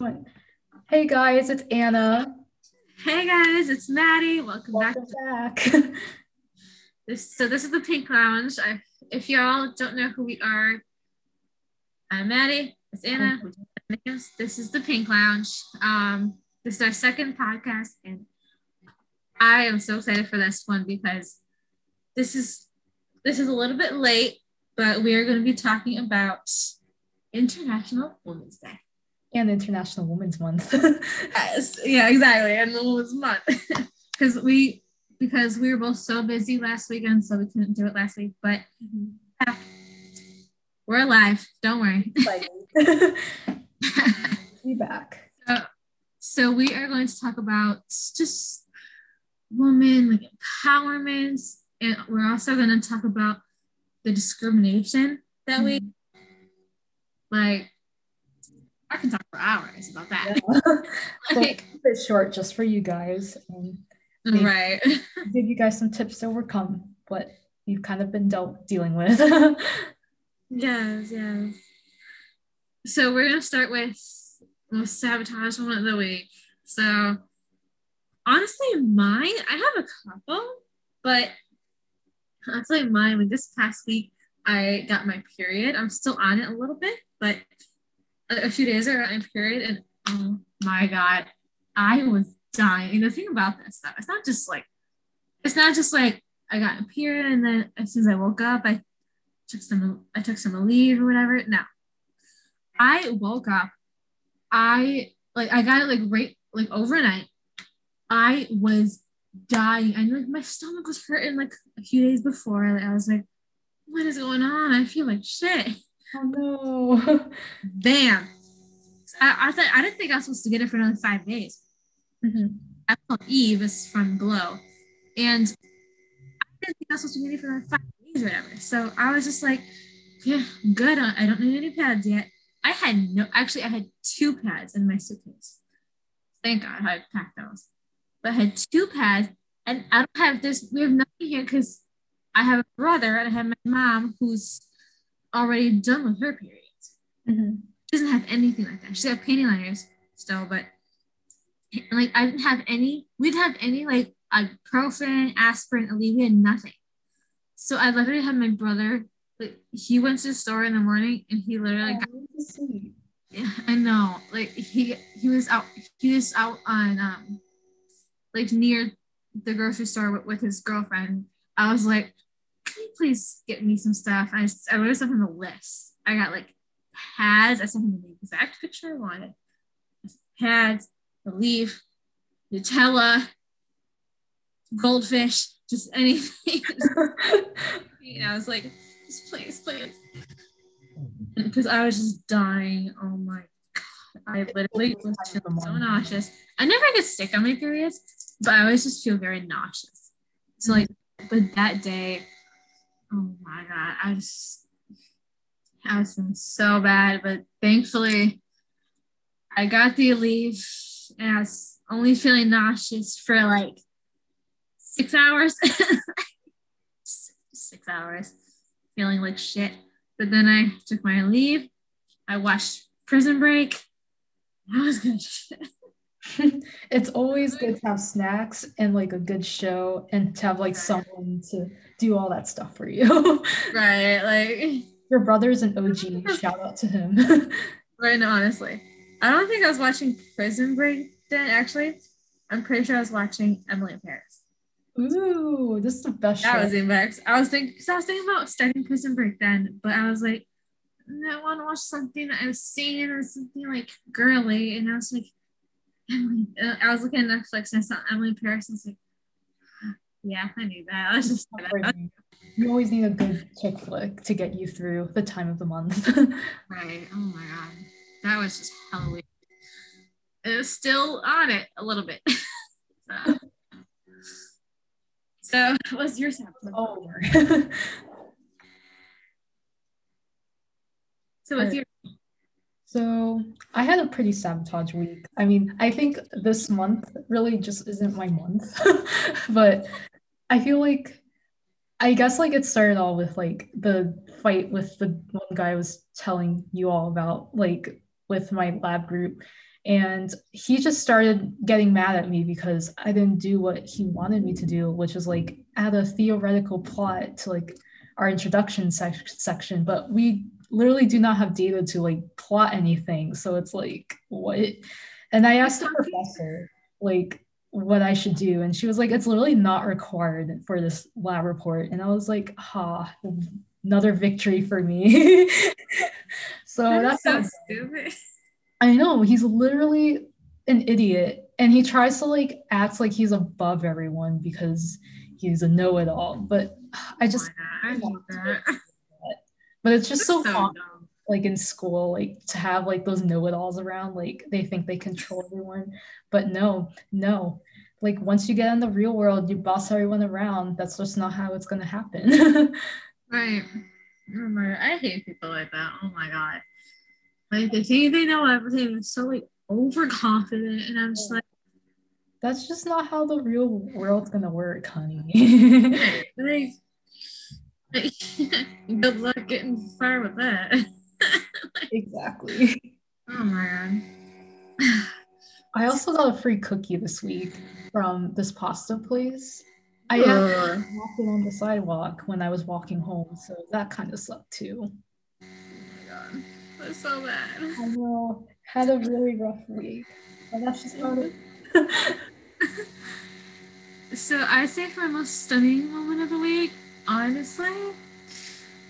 Hey guys, it's Anna. Hey guys, it's Maddie. Welcome, Welcome back. back. This. So this is the Pink Lounge. I, if y'all don't know who we are, I'm Maddie. It's Anna. This is the Pink Lounge. Um, this is our second podcast, and I am so excited for this one because this is this is a little bit late, but we are going to be talking about International Women's Day. And International Women's Month. Yes, yeah, exactly. And the Women's Month. Because we because we were both so busy last weekend, so we couldn't do it last week. But we're alive. Don't worry. Be back. so, so we are going to talk about just women like empowerment, and we're also going to talk about the discrimination that we mm-hmm. like. I can talk for hours about that. Yeah. Like, Keep it short just for you guys um, and Maybe. right. give you guys some tips to overcome what you've kind of been dealt dealing with. Yes, yes. So we're gonna start with most sabotage moment of the week. So honestly, mine, I have a couple, but honestly, mine, like this past week, I got my period. I'm still on it a little bit, but a, few days ago, I got my period, and oh my god, I was dying. The thing about this stuff, it's not just like, it's not just like I got a period, and then as soon as I woke up, I took some I took some leave or whatever. No. I woke up. I like I got it like right like overnight. I was dying. Knew like my stomach was hurting like a few days before. Like, I was like, what is going on? I feel like shit. Oh no. Bam. I, I thought I didn't think I was supposed to get it for another five days. Mhm. I called Eve is from Glow. And I didn't think I was supposed to get it for another five days or whatever. So I was just like, yeah, good. I don't need any pads yet. I had no, actually, I had two pads in my suitcase. Thank God I had packed those. But I had two pads, and I don't have this, we have nothing here because I have a brother and I have my mom who's already done with her periods. Mhm. She doesn't have anything like that. She's got panty liners still, but like I didn't have any. We didn't have any like ibuprofen, aspirin, Aleve, nothing. So I literally had my brother. Like he went to the store in the morning and he literally got, Oh, sweet. yeah, I know. Like he he was out he was out on um like near the grocery store with, with his girlfriend. I was like, can you please get me some stuff? I just, I wrote stuff on the list. I got like pads. I sent him the exact picture I wanted. Pads, the Aleve, Nutella, goldfish, just anything. you know, I was like, just please, please. Because I was just dying. Oh my god. I literally was so nauseous. I never get sick on my periods, but I always just feel very nauseous. So like, but that day, oh my god, I just I was feeling so bad, but thankfully I got the Aleve and I was only feeling nauseous for like six hours. six hours, feeling like shit. But then I took my Aleve. I watched Prison Break. That was good. it's always good to have snacks and like a good show and to have like someone to do all that stuff for you. right, like Your brother's an OG. Shout out to him. right now, honestly. I don't think I was watching Prison Break then, actually. I'm pretty sure I was watching Emily in Paris. Ooh, this is the best That show. was Invex. I was thinking because I was thinking about starting Prison Break then, but I was like, "Mm, I want to watch something that I've seen or something like girly, and I was like, Emily. uh, I was looking at Netflix and I saw Emily in Paris, and I was like, yeah, I knew that. I was just You always need a good chick flick to get you through the time of the month. right. Oh my god, that was just Halloween. It was still on it a little bit. so, so what's your sound? Over. So what's your So I had a pretty sabotage week. I mean, I think this month really just isn't my month, but I feel like I guess like it started all with like the fight with the one guy I was telling you all about, like with my lab group. And he just started getting mad at me because I didn't do what he wanted me to do, which is like add a theoretical plot to like our introduction sec- section. But we literally do not have data to like plot anything. So it's like, what? And I asked the professor, like, what I should do. And she was like, it's literally not required for this lab report. And I was like, ha, another victory for me. so that's, that's so stupid. I know he's literally an idiot. And he tries to like act like he's above everyone because he's a know-it-all. But I just I but it's just so, so fun like in school like to have like those know-it-alls around like they think they control everyone. But no no. Like once you get in the real world you boss everyone around that's just not how it's going to happen. Right. I hate people like that. Oh my god. Like they think they know everything so like overconfident and i'm just like that's just not how the real world's gonna work honey. Like, good luck getting far with that exactly oh my god I also got a free cookie this week from this pasta place. I uh. walked it on the sidewalk when I was walking home, so that kind of sucked too. Oh my god, that's so bad. I know. Had a really rough week, but that's just part of. so I say for my most stunning moment of the week, honestly,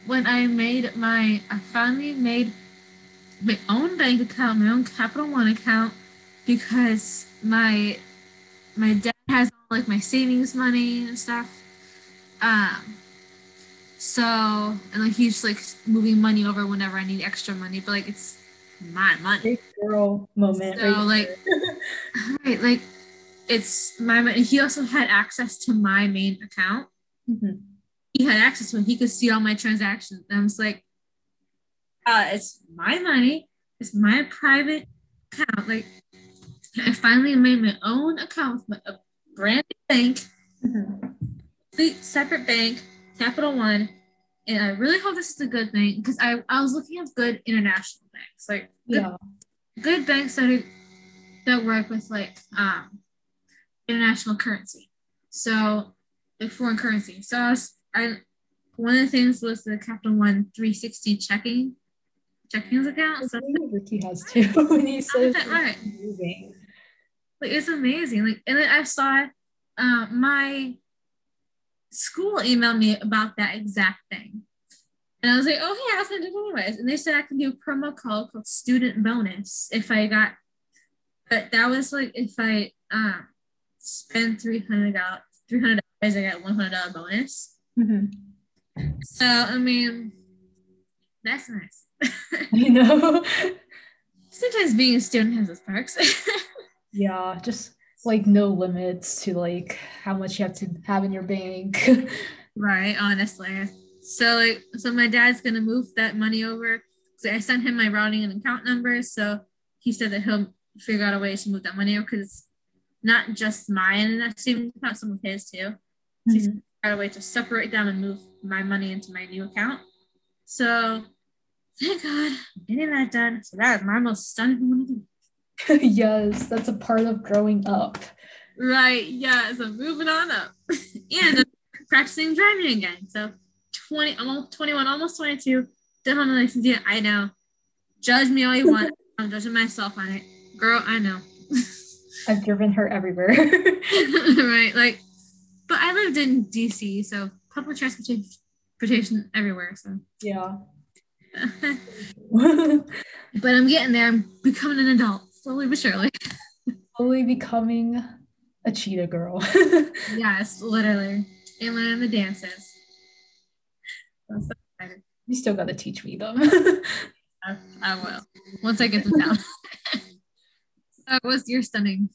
when I made my, I finally made my own bank account, my own Capital One account because my my dad has all like my savings money and stuff. Um so and like he's like moving money over whenever I need extra money, but like it's my money. Big girl moment. So right like right, like it's my money. He also had access to my main account. Mm-hmm. He had access to it. He could see all my transactions. And I was like, uh, it's my money. It's my private account. Like I finally made my own account with a brand new bank, mm-hmm. separate bank, Capital One. And I really hope this is a good thing because I, I was looking at good international banks, like good, yeah. good banks that are, that work with like um international currency. So like foreign currency. So I was I one of the things was the Capital One 360 checking checkings account. So Ricky has too when he says right. moving. Like it's amazing. Like and then I saw uh, my school emailed me about that exact thing. And I was like, oh hey, I was gonna do it anyways. And they said I can do a promo code called student bonus if I got but that was like if I um spend three hundred dollars three hundred dollars I got one hundred dollar bonus. Mm-hmm. So I mean that's nice. you know. Sometimes being a student has its perks. Yeah, just like no limits to like how much you have to have in your bank. right, honestly. So like so my dad's gonna move that money over. So I sent him my routing and account numbers. So he said that he'll figure out a way to move that money over because not just mine and that savings account, some of his too. Mm-hmm. he's a way to separate them and move my money into my new account. So thank God, getting that done. So that is my most stunning one yes, that's a part of growing up. Right. Yeah. So moving on up and uh, practicing driving again. So 20, almost 21, almost 22. Don't have a license yet. I know. Judge me all you want. I'm judging myself on it. Girl, I know. I've driven her everywhere. right. Like, but I lived in DC, so public transportation everywhere. So yeah. but I'm getting there. I'm becoming an adult slowly but surely. slowly becoming a cheetah girl. yes, literally. And learning the dances. So you still got to teach me them. I, I, will. Once I get them down. so what's your stunning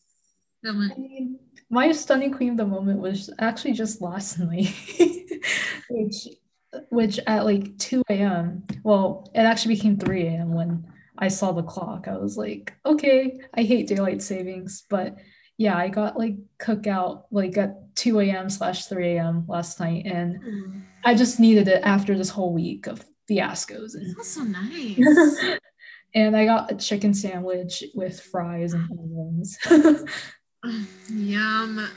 moment? My stunning queen of the moment was actually just last night, which which at like 2 a.m. Well, it actually became 3 a.m. when I saw the clock. I was like, okay, I hate daylight savings, but yeah, I got like cookout like at 2 a.m. slash 3 a.m. last night, and mm. I just needed it after this whole week of fiascos. And That's so nice. and I got a chicken sandwich with fries and onions. Yum.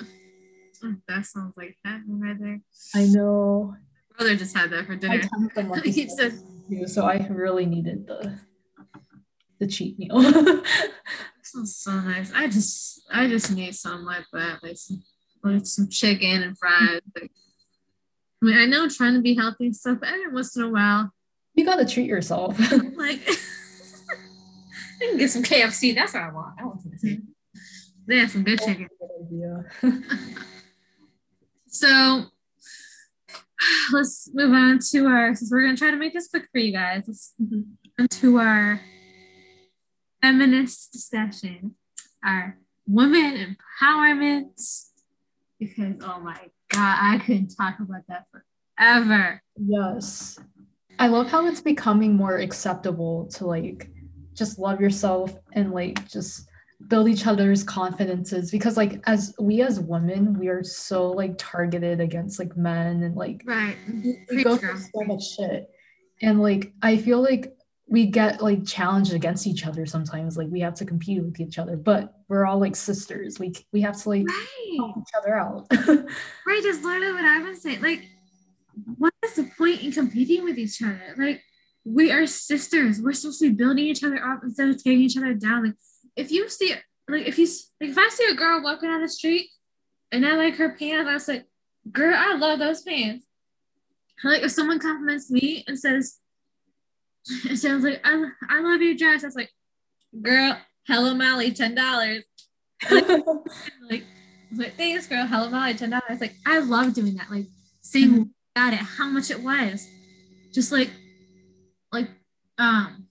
That sounds like heaven right there. I know. My brother just had that for dinner. He said- so I really needed the the cheat meal. Sounds so nice. I just I just need something like that, like some like some chicken and fries. Like, I mean, I know trying to be healthy and stuff, but every once in a while, you gotta treat yourself. like I can get some KFC. That's what I want. I want some. They some good chicken. Good idea. So let's move on to our since we're gonna try to make this quick for you guys. Let's move on to our feminist discussion, our women empowerment. Because oh my god, I couldn't talk about that forever. Yes. I love how it's becoming more acceptable to like just love yourself and like just build each other's confidences because like as we as women we are so like targeted against like men and like Right. we go through so much shit and like i feel like we get like challenged against each other sometimes like we have to compete with each other but we're all like sisters we we have to like Right. help each other out Right, that's literally what I've been saying. Like, what is the point in competing with each other? Like, we are sisters. We're supposed to be building each other up instead of tearing each other down. Like, if you see, like, if you like, if I see a girl walking down the street and I like her pants, I was like, girl, I love those pants. Like, if someone compliments me and says, and sounds like, I, I love your dress, I was like, girl, hello, Molly, ten dollars. Like, like thanks girl hello molly ten dollars. Like i love doing that like seeing about it how much it was. Just like like um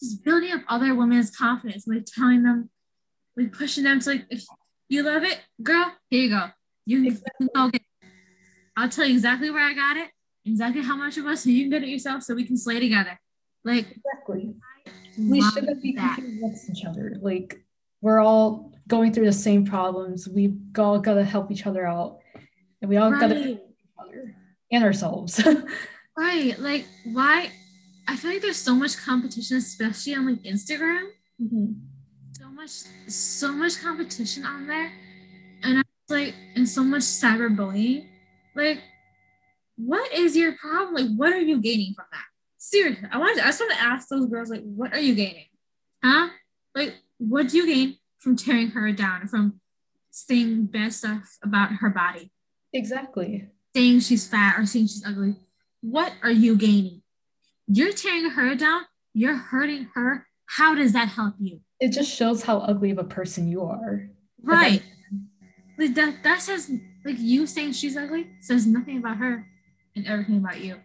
just building up other women's confidence like telling them like pushing them to like if you love it girl here you go you can go get it. i'll tell you exactly where i got it exactly how much it was so you can get it yourself so we can slay together like exactly we shouldn't be competing against each other. Like we're all going through the same problems. We've all gotta help each other out, and we all gotta help Right. each other and ourselves. Right. Like, why? I feel like there's so much competition, especially on like Instagram. Mm-hmm. So much, so much competition on there. And I was like, and so much cyberbullying. Like, what is your problem? Like, what are you gaining from that? Seriously, I wanted to, I just want to ask those girls, like, what are you gaining? Huh? Like, what do you gain from tearing her down, from saying bad stuff about her body? Exactly. saying she's fat or saying she's ugly, what are you gaining? You're tearing her down, you're hurting her. How does that help you? It just shows how ugly of a person you are. Right. Like that that says like you saying she's ugly says nothing about her and everything about you.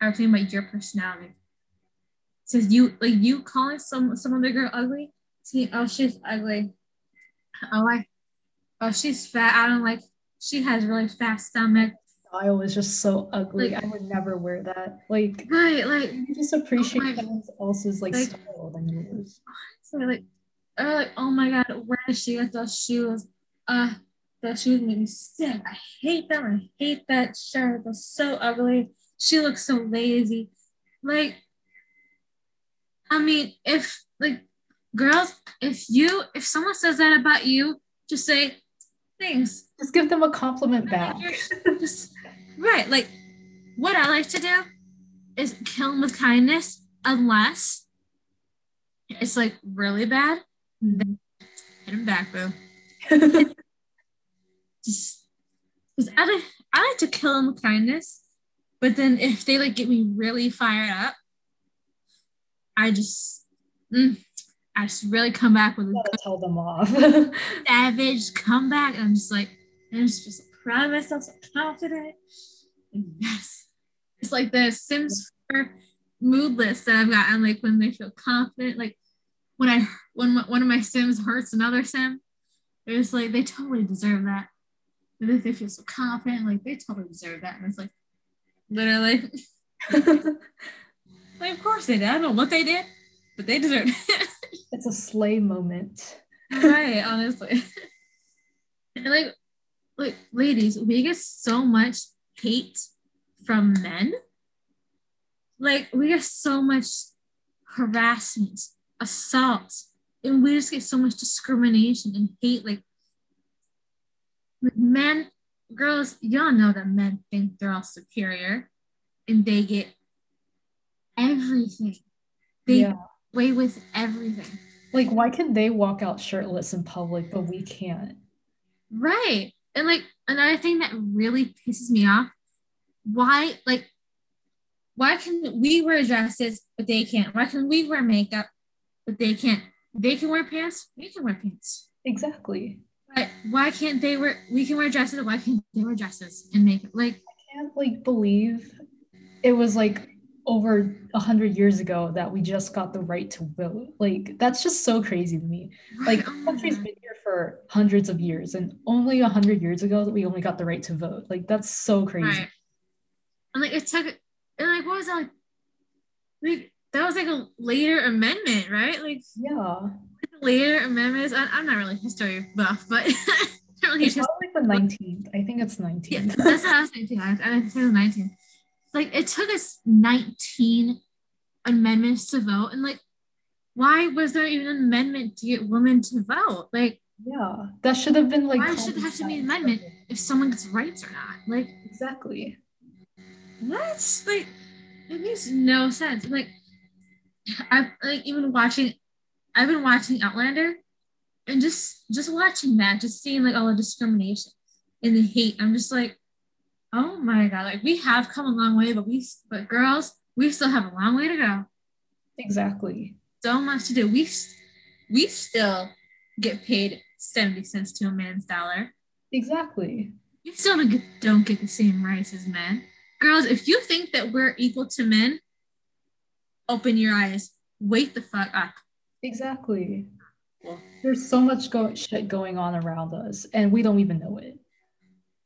Everything about your personality. says you like you calling some some other girl ugly, see, oh she's ugly. Oh I oh she's fat. I don't like she has really fat stomach. Style is just so ugly. Like- I would never wear that. Like Right, like you just appreciate my- someone else's like Like- style than yours. So like, or like, oh my god, where did she get those shoes? Uh, those shoes make me sick. I hate them. I hate that shirt. They're so ugly. She looks so lazy. Like, I mean, if like girls, if you if someone says that about you, just say thanks. Just give them a compliment back. Just right. Like, what I like to do is kill them with kindness, unless it's like really bad. Mhm. Hit him back, boo. Just because I like, I like to kill them with kindness, but then if they like get me really fired up, I just, mm, I just really come back with a tell them off. savage comeback. And I'm just like, I'm just, just proud of myself, so confident. And yes. It's like the Sims 4 mood list that I've gotten, like when they feel confident, like when I when one of my Sims hurts another Sim, it's like they totally deserve that. If they feel so confident, like they totally deserve that. And it's like literally, like of course they did. I don't know what they did, but they deserve it. it's a slay moment. right honestly and like like ladies we get so much hate from men like we get so much harassment, assault, and we just get so much discrimination and hate. Like, men, girls, y'all know that men think they're all superior and they get everything. They yeah. with everything. Like, why can they walk out shirtless in public, but we can't? Right. And like another thing that really pisses me off, why like why can we wear dresses but they can't? Why can we wear makeup but they can't? They can wear pants, we can wear pants. Exactly. But why can't they wear we can wear dresses, why can't they wear dresses and makeup? Like I can't like believe it was like over a hundred years ago that we just got the right to vote. Like that's just so crazy to me. Like oh country's been here for hundreds of years, and only a hundred years ago that we only got the right to vote. Like that's so crazy. Right. And like it took, and like what was that? Like, like that was like a later amendment, right? Like yeah, later amendments. I, am not really history buff, but. really it's just, like the 19th. I think it's 19th. Yeah, that's was thinking. I, I think it was 19th like it took us 19 amendments to vote and like why was there even an amendment to get women to vote? Like yeah that should have been like why should there have to be an amendment if someone gets rights or not? Like exactly. what? Like it makes no sense. Like i've like even watching i've been watching outlander and just just watching that just seeing like all the discrimination and the hate. I'm just like Oh my god, like we have come a long way, but we but girls, we still have a long way to go. Exactly. So much to do. We we still get paid 70 cents to a man's dollar. Exactly. We still don't get, don't get the same rights as men. Girls, if you think that we're equal to men, open your eyes. Wake the fuck up. Exactly. There's so much go- shit going on around us, and we don't even know it.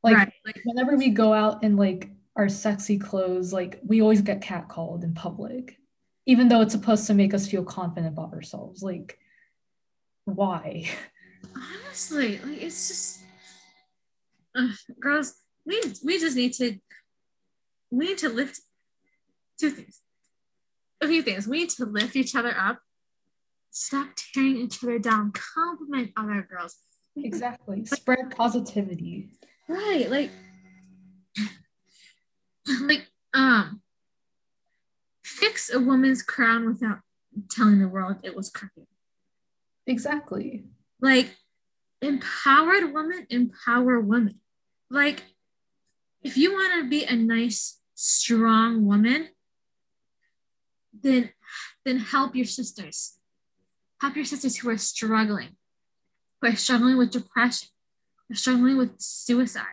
Like, right. like whenever we go out in like our sexy clothes, like we always get catcalled in public, even though it's supposed to make us feel confident about ourselves. Like, why? Honestly, like it's just uh, girls. We we just need to we need to lift two things, a few things. We need to lift each other up. Stop tearing each other down. Compliment other girls. Exactly. Spread positivity. Right. Like, like, um, fix a woman's crown without telling the world it was crooked. Exactly. Like, empowered woman, empower women. Like, if you want to be a nice, strong woman, then then help your sisters. Help your sisters who are struggling, who are struggling with depression, we're struggling with suicide.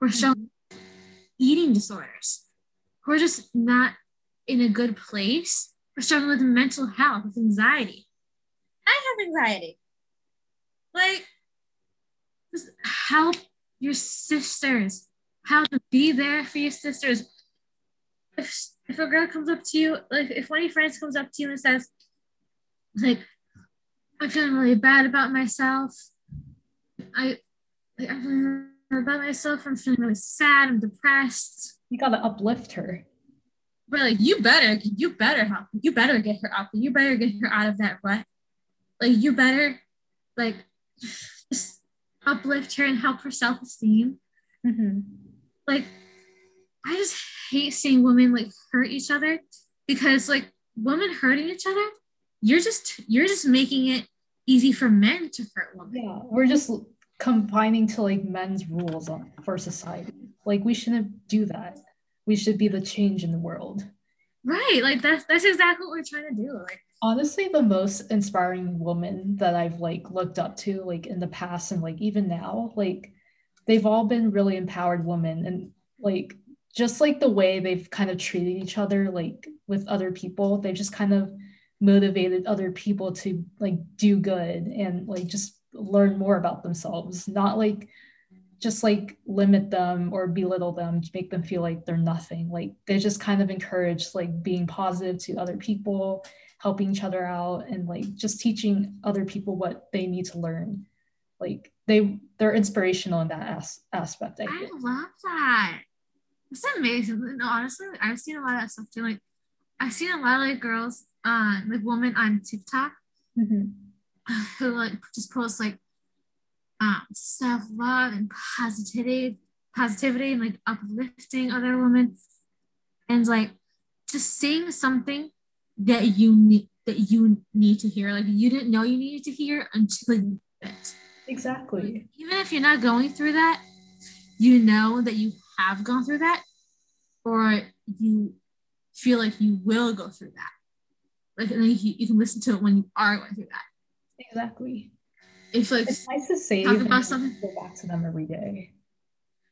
We're mm-hmm. struggling with eating disorders. We're just not in a good place. We're struggling with mental health, with anxiety. I have anxiety. Like, just help your sisters. How to be there for your sisters. If, if a girl comes up to you, like if one of your friends comes up to you and says, like, I'm feeling really bad about myself. I like, I'm about myself. I'm feeling really sad. I'm depressed. You gotta uplift her. But like, you better, you better help. You better get her up. You better get her out of that rut. Like, you better, like, just uplift her and help her self esteem. Mm-hmm. Like, I just hate seeing women like hurt each other because like women hurting each other, you're just you're just making it easy for men to hurt women. Yeah, we're just confining to like men's rules on, for society. Like we shouldn't do that. We should be the change in the world. Right. Like that's that's exactly what we're trying to do. Like honestly, the most inspiring woman that I've like looked up to, like in the past and like even now, like they've all been really empowered women and like just like the way they've kind of treated each other like with other people they've just kind of motivated other people to like do good and like just learn more about themselves, not like just like limit them or belittle them to make them feel like they're nothing. Like they just kind of encourage like being positive to other people, helping each other out, and like just teaching other people what they need to learn. Like they they're inspirational in that as- aspect. I, I love that. It's amazing. No, honestly, I've seen a lot of that stuff too. Like I've seen a lot of like girls uh like women on TikTok Mhm. Who like just posts like um self love and positivity, positivity and like uplifting other women, and like just saying something that you need that you need to hear, like you didn't know you needed to hear until you did it. Exactly. Even if you're not going through that, you know that you have gone through that, or you feel like you will go through that. Like and then you, you can listen to it when you are going through that. Exactly. If like It's nice to say Talk about something- go back to them every day.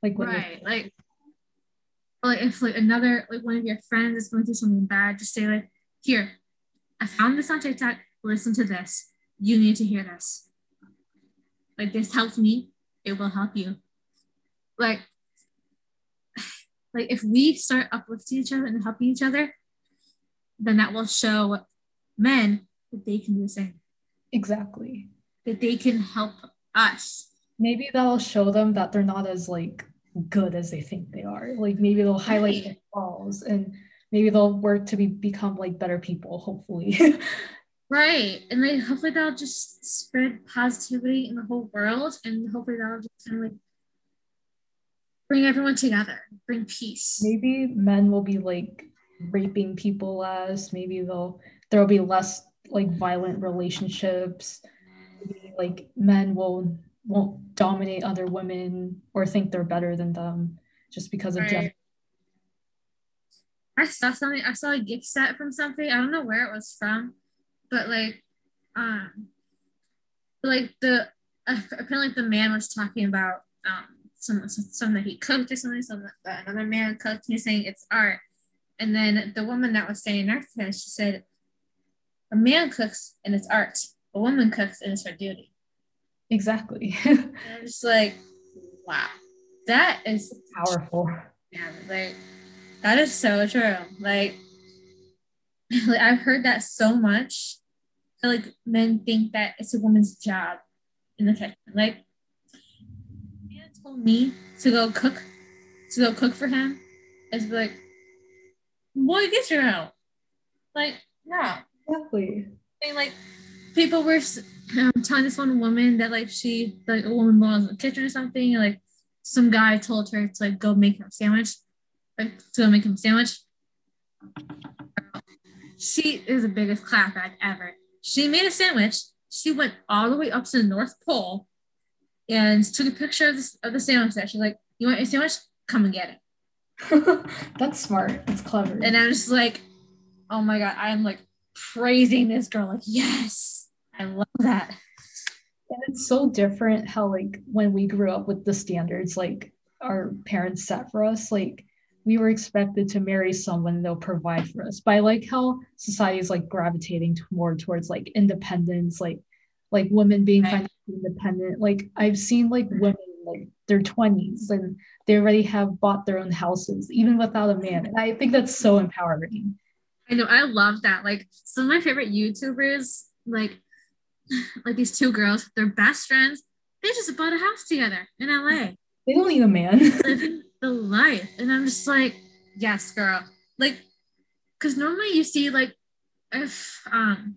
Like right like like if like another like one of your friends is going through something bad just say like here i found this on tiktok. Listen to this. You need to hear this. Like this helped me. It will help you. Like like if we start uplifting each other and helping each other then that will show men that they can do the same exactly. that they can help us Maybe that'll show them that they're not as like good as they think they are. Like maybe they'll highlight Right. their flaws and maybe they'll work to be become like better people, hopefully. Right. And like hopefully that'll just spread positivity in the whole world and hopefully that'll just kind of like bring everyone together, bring peace. maybe men will be like raping people less. Maybe they'll there'll be less like violent relationships. Like men will won't dominate other women or think they're better than them just because of gender. Right. I saw something, I saw a gift set from something. I don't know where it was from, but like um like the uh, apparently the man was talking about um some some that he cooked or something, something that another man cooked. He's saying it's art. And then the woman that was standing next to him, she said, A man cooks and it's art. A woman cooks and it's her duty. Exactly. I'm just like, wow. That is Powerful. yeah, like that is so true. Like, like I've heard that so much. that, Like men think that it's a woman's job in the kitchen. Like, man told me to go cook, to go cook for him. It's like, boy, get your own. Like, no. Exactly. And, like people were um, telling this one woman that like she like a woman was in the kitchen or something and like some guy told her to like go make him a sandwich like to go make him a sandwich she is the biggest clapback ever she made a sandwich she went all the way up to the north pole and took a picture of, this, of the sandwich that she's like you want your sandwich come and get it That's smart. That's clever. and i'm just like oh my god i'm like praising this girl like yes i love that And it's so different how like when we grew up with the standards like our parents set for us, like we were expected to marry someone they'll provide for us. But I like how society is like gravitating more towards like independence, like like women being Right. financially independent. Like I've seen like women like their 20s and they already have bought their own houses even without a man. And I think that's so empowering. I know I love that. Like some of my favorite YouTubers, like like these two girls, they're best friends. They just bought a house together in LA, They don't need a man. living the life. And I'm just like, yes, girl. Like, because normally you see like if um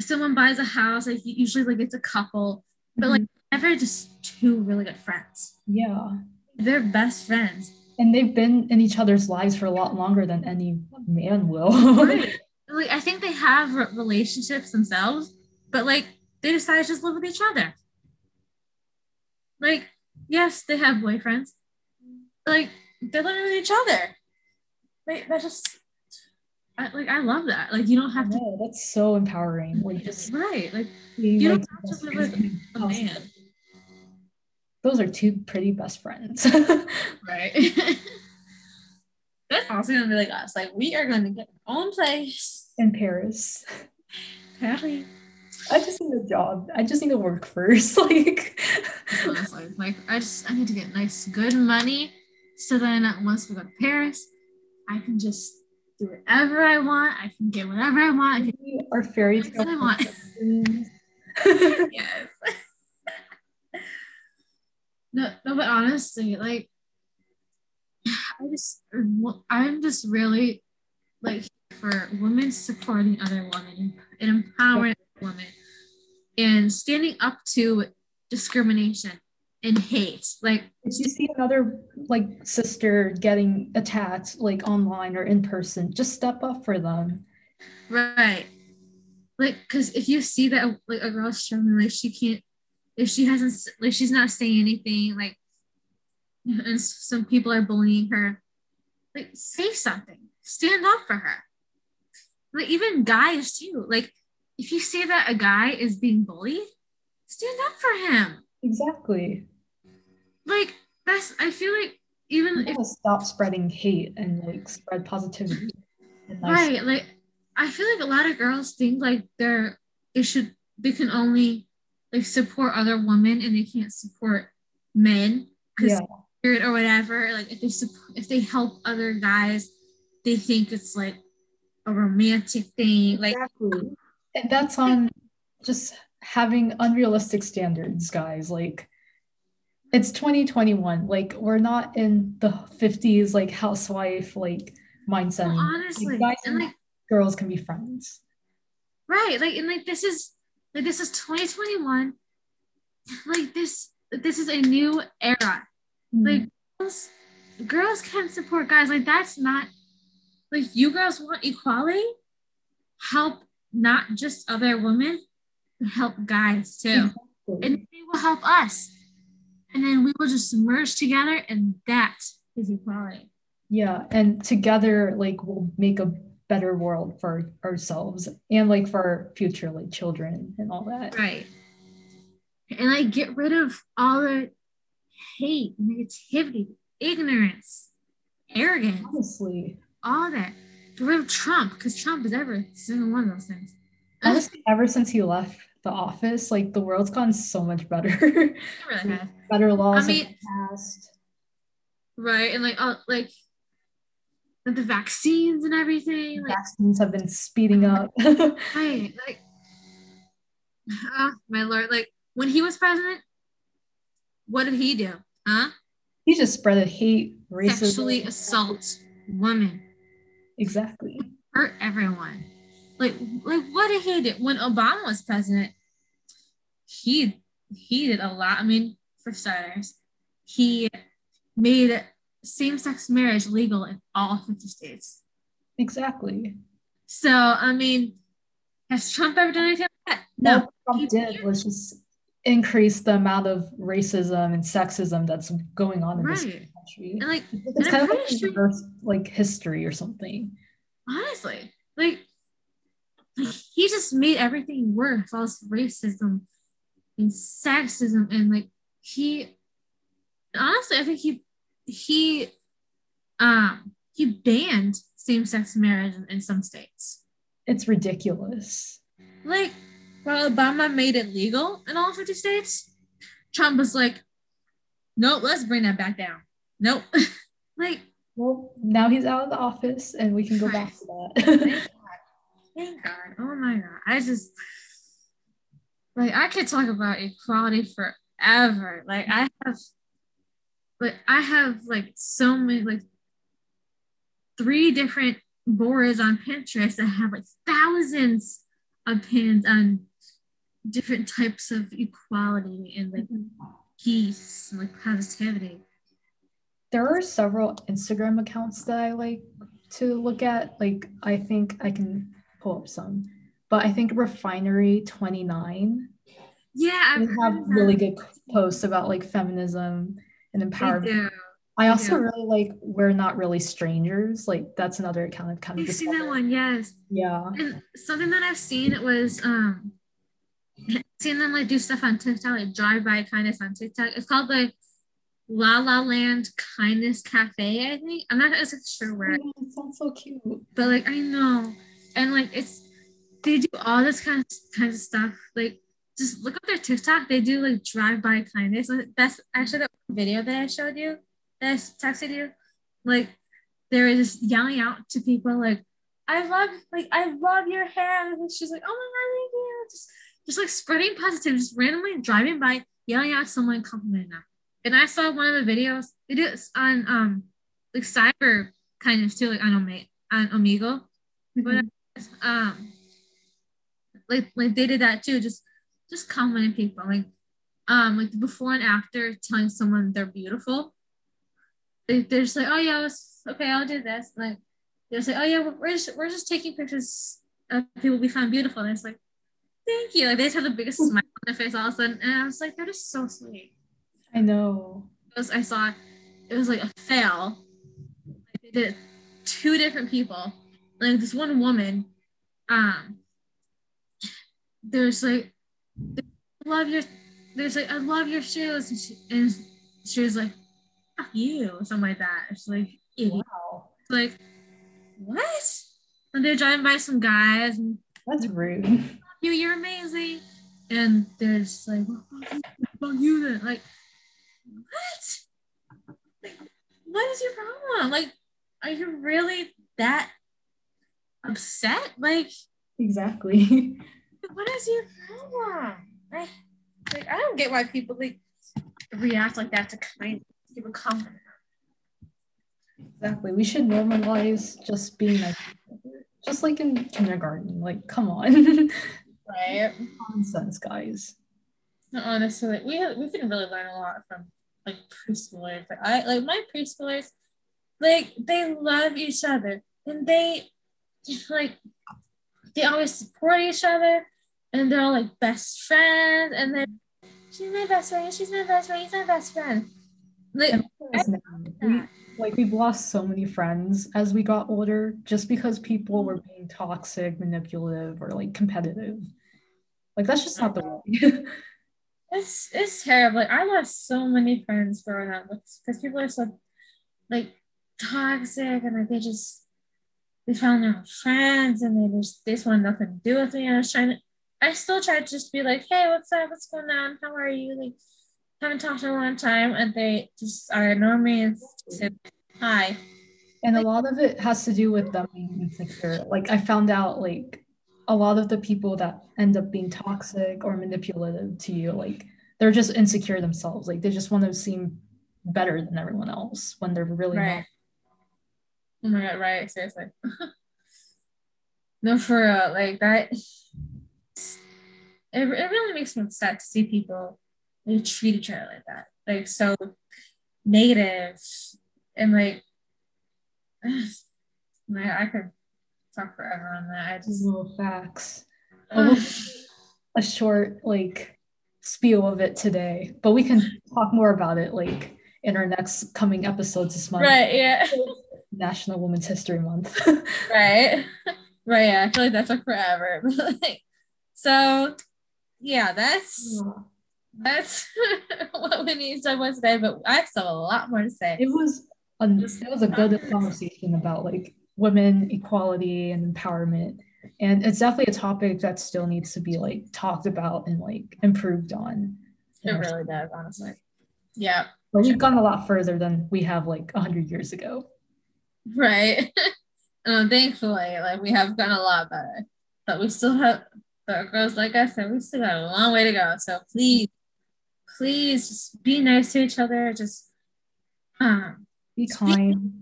someone buys a house, like usually like it's a couple, but like never just two really good friends. yeah. They're best friends. And they've been in each other's lives for a lot longer than any man will. right. Like I think they have relationships themselves, but like they decide to just live with each other. Like, yes, they have boyfriends. Like they're living with each other. Like that just, I, like I love that. Like you don't have to. No, that's so empowering. Like just Right. Like you like don't have to live with a man. Those are two pretty best friends. Right. That's also gonna be like us. Like we are gonna get our own place. in Paris. Apparently. I just need a job. I just need to work first. Like honestly. Like I just I need to get nice good money so then once we go to Paris, I can just do whatever I want. I can get whatever I want. I can we are fairy tale I want. yes. No, no, but honestly, like I just er, I'm just really like for women supporting other women and empowering women and standing up to discrimination and hate. Like if you see another like sister getting attacked like online or in person, just step up for them. Right. Like because if you see that like a girl's struggling, like she can't if she hasn't like she's not saying anything, like and some people are bullying her, like say something. Stand up for her. Like even guys too. Like if you see that a guy is being bullied, stand up for him. Exactly. Like that's I feel like even if stop spreading hate and like spread positivity. Right. Like I feel like a lot of girls think like they're it should they can only like support other women and they can't support men because yeah. or whatever. Like if they support if they help other guys, they think it's like a romantic thing. Like exactly. and that's on just having unrealistic standards, guys. Like it's 2021. Like we're not in the 50s like housewife like mindset. Well, honestly, like, and like girls can be friends. Right. Like and like this is like this is 2021. Like this this is a new era. Mm-hmm. Like girls, girls can support guys. Like that's not like you girls want equality. Help not just other women, help guys too. Exactly. And they will help us. And then we will just merge together and that is equality. Yeah. And together, like we'll make a better world for ourselves and like for our future like children and all that. Right. And like get rid of all the hate, negativity, ignorance, arrogance. Honestly. All that. Get rid of Trump, because Trump is every single one of those things. Honestly, ever since he left the office, like the world's gone so much better. really better laws I mean, passed. Right. And like uh, like the vaccines and everything. Like, vaccines have been speeding up. right. Like, oh, my lord. Like, when he was president, what did he do? Huh? He just spread hate, racism. Sexually assault women. Exactly. Hurt everyone. Like, like what did he do? When Obama was president, he he did a lot. I mean, for starters, he made same-sex marriage legal in all 50 states. Exactly. So, I mean, has Trump ever done anything like that? No. What Trump he did was just increase the amount of racism and sexism that's going on in right. this country. And like, it's kind of like sure, reverse, like history or something. Honestly, like, like he just made everything worse. All this racism and sexism, and like he, honestly, I think he he um he banned same-sex marriage in, in some states. It's ridiculous. Like, while Obama made it legal in all 50 states, Trump was like, nope, let's bring that back down. Nope. like, well, now he's out of the office and we can go back to that. Thank God. Thank God. Oh my God. I just, like, I could talk about equality forever. Like, I have but I have like so many like three different boards on Pinterest that have like thousands of pins on different types of equality and like mm-hmm. peace and like positivity. There are several Instagram accounts that I like to look at. Like I think I can pull up some, but I think Refinery 29. Yeah, I've have really good posts about like feminism and empowerment. I also really like We're Not Really Strangers. Like that's another account I've kind of seen that one, yes. Yeah. And something that I've seen it was um seeing them like do stuff on TikTok, like drive by kindness on TikTok. It's called like La La Land Kindness Cafe, I think. I'm not exactly sure where. Oh, it sounds so cute. But like I know. And like it's they do all this kind of kinds of stuff. Like just look up their TikTok. They do like drive by kindness. That's actually the video that I showed you, that I texted you. Like they're just yelling out to people like, I love like I love your hair. And she's like, oh my god, thank you. Just just like spreading positivity, just randomly driving by, yelling out someone, complimenting them. And I saw one of the videos. They do it on um like cyber kind of too, like on Ome- on Omegle. but um like like they did that too just just complimenting people like um like the before and after telling someone they're beautiful. They, they're just like oh yeah was, okay i'll do this. Like they're just like oh yeah we're just we're just taking pictures of people we find beautiful. And it's like thank you. Like they just have the biggest smile on their face all of a sudden. And i was like that is so sweet. I know. was I saw it was like a fail. Like they did two different people. Like this one woman, um, there's like, love your, there's like, I love your shoes, and she, and she was like, fuck you, or something like that. It's like, idiot. Wow. It's like, what? And they're driving by some guys, and That's rude. you, you're amazing. And they're just like, well, fuck you, fuck you then. Like, what? Like, what is your problem? Like, are you really that upset? Like, Exactly. what is your problem? I, like, I don't get why people like react like that to kind of give a compliment. Exactly. We should normalize just being nice. to each other. Just like in kindergarten. Like, come on. Right. Nonsense, guys. Honestly, like, we have, we can really learn a lot from like preschoolers. But I like my preschoolers, like they love each other and they like they always support each other and they're all like best friends and then she's my best friend, she's my best friend, he's my best friend. Like we, like we've lost so many friends as we got older just because people were being toxic, manipulative, or like competitive. Like that's just not the mm-hmm. way. it's it's terrible. Like I lost so many friends growing up because people are so like toxic and like they just they found their own friends and they just they just want nothing to do with me. I was trying to I still try to just be like, hey, what's up? What's going on? How are you? Like haven't talked in a long time and they just are me and hi. And a lot of it has to do with them being insecure. Like I found out like a lot of the people that end up being toxic or manipulative to you, like they're just insecure themselves. Like they just want to seem better than everyone else when they're really Right. Oh my god, right, seriously. no, for real, like that it, it really makes me upset to see people like, treat each other like that. Like so negative and like I could talk forever on that. I just No facts. A short like spiel of it today, but we can talk more about it like in our next coming episodes this month. right, yeah. National Women's History Month. right right yeah i feel like that took forever like so yeah that's that's what we need to about today but i have still a lot more to say. It was a, it was a good conversation about like women equality and empowerment. And it's definitely a topic that still needs to be like talked about and like improved on. It really does honestly. Yeah. But we've gone a lot further than we have like 100 years ago. Right. Um, thankfully like we have gone a lot better but we still have but girls like i said we still got a long way to go so please please just be nice to each other just um be kind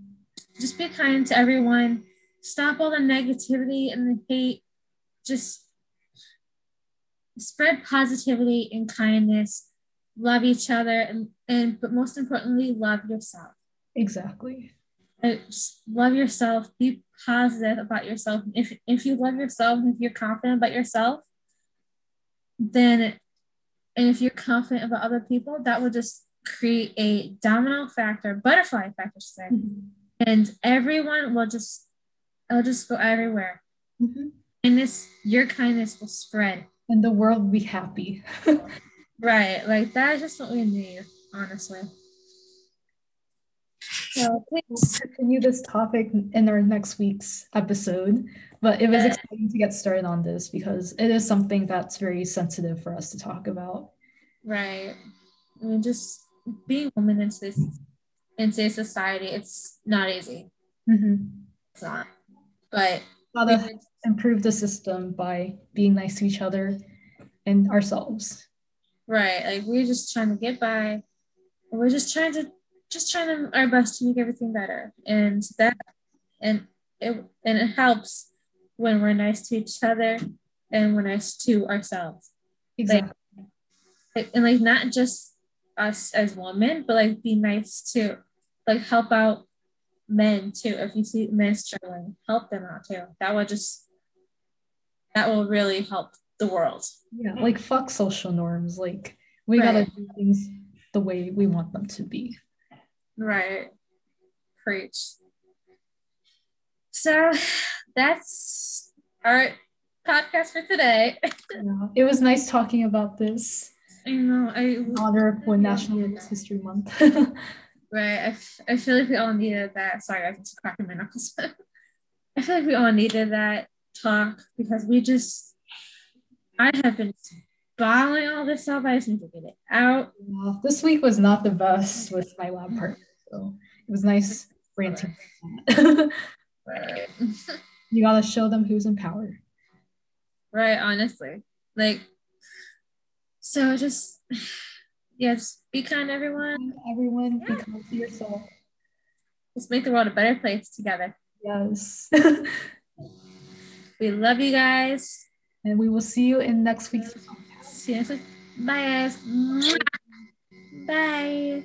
just be kind to everyone. Stop all the negativity and the hate. Just spread positivity and kindness. Love each other and, and but most importantly, love yourself. exactly Just love yourself. Be positive about yourself. If if you love yourself, and if you're confident about yourself, then and if you're confident about other people, that will just create a domino factor, butterfly should say and everyone will just it'll just go everywhere Mhm. and this your kindness will spread and the world will be happy right like that's just what we need honestly so We'll please continue this topic in our next week's episode, but it was exciting to get started on this because it is something that's very sensitive for us to talk about. right. I mean just being a woman in this in today's society it's not easy. Mm-hmm. It's not. But How to improve the system by being nice to each other and ourselves. right. Like we're just trying to get by. We're just trying to just trying our best to make everything better and that and it and it helps when we're nice to each other and we're nice to ourselves. Exactly. Like, and like not just us as women, but like be nice to like help out men too. If you see men struggling, help them out too. That would just that will really help the world. Yeah, like fuck social norms. Like we Right. gotta do things the way we want them to be. Right. Preach. So that's our podcast for today. Yeah. It was nice talking about this I know. I in honor of National Women's History Month. right. I, f- I feel like we all needed that. Sorry, I'm just cracking my knuckles. I feel like we all needed that talk because we just. I have been bottling all this up. I just need to get it out. Yeah, this week was not the best with my lab partner, so it was nice ranting. Right. you gotta show them who's in power. right. Honestly, like. So just. Yeah, just be kind, everyone. Everyone, be kind to yourself. Let's make the world a better place together. Yes. We love you guys. and we will see you in next week's next. Bye. Bye.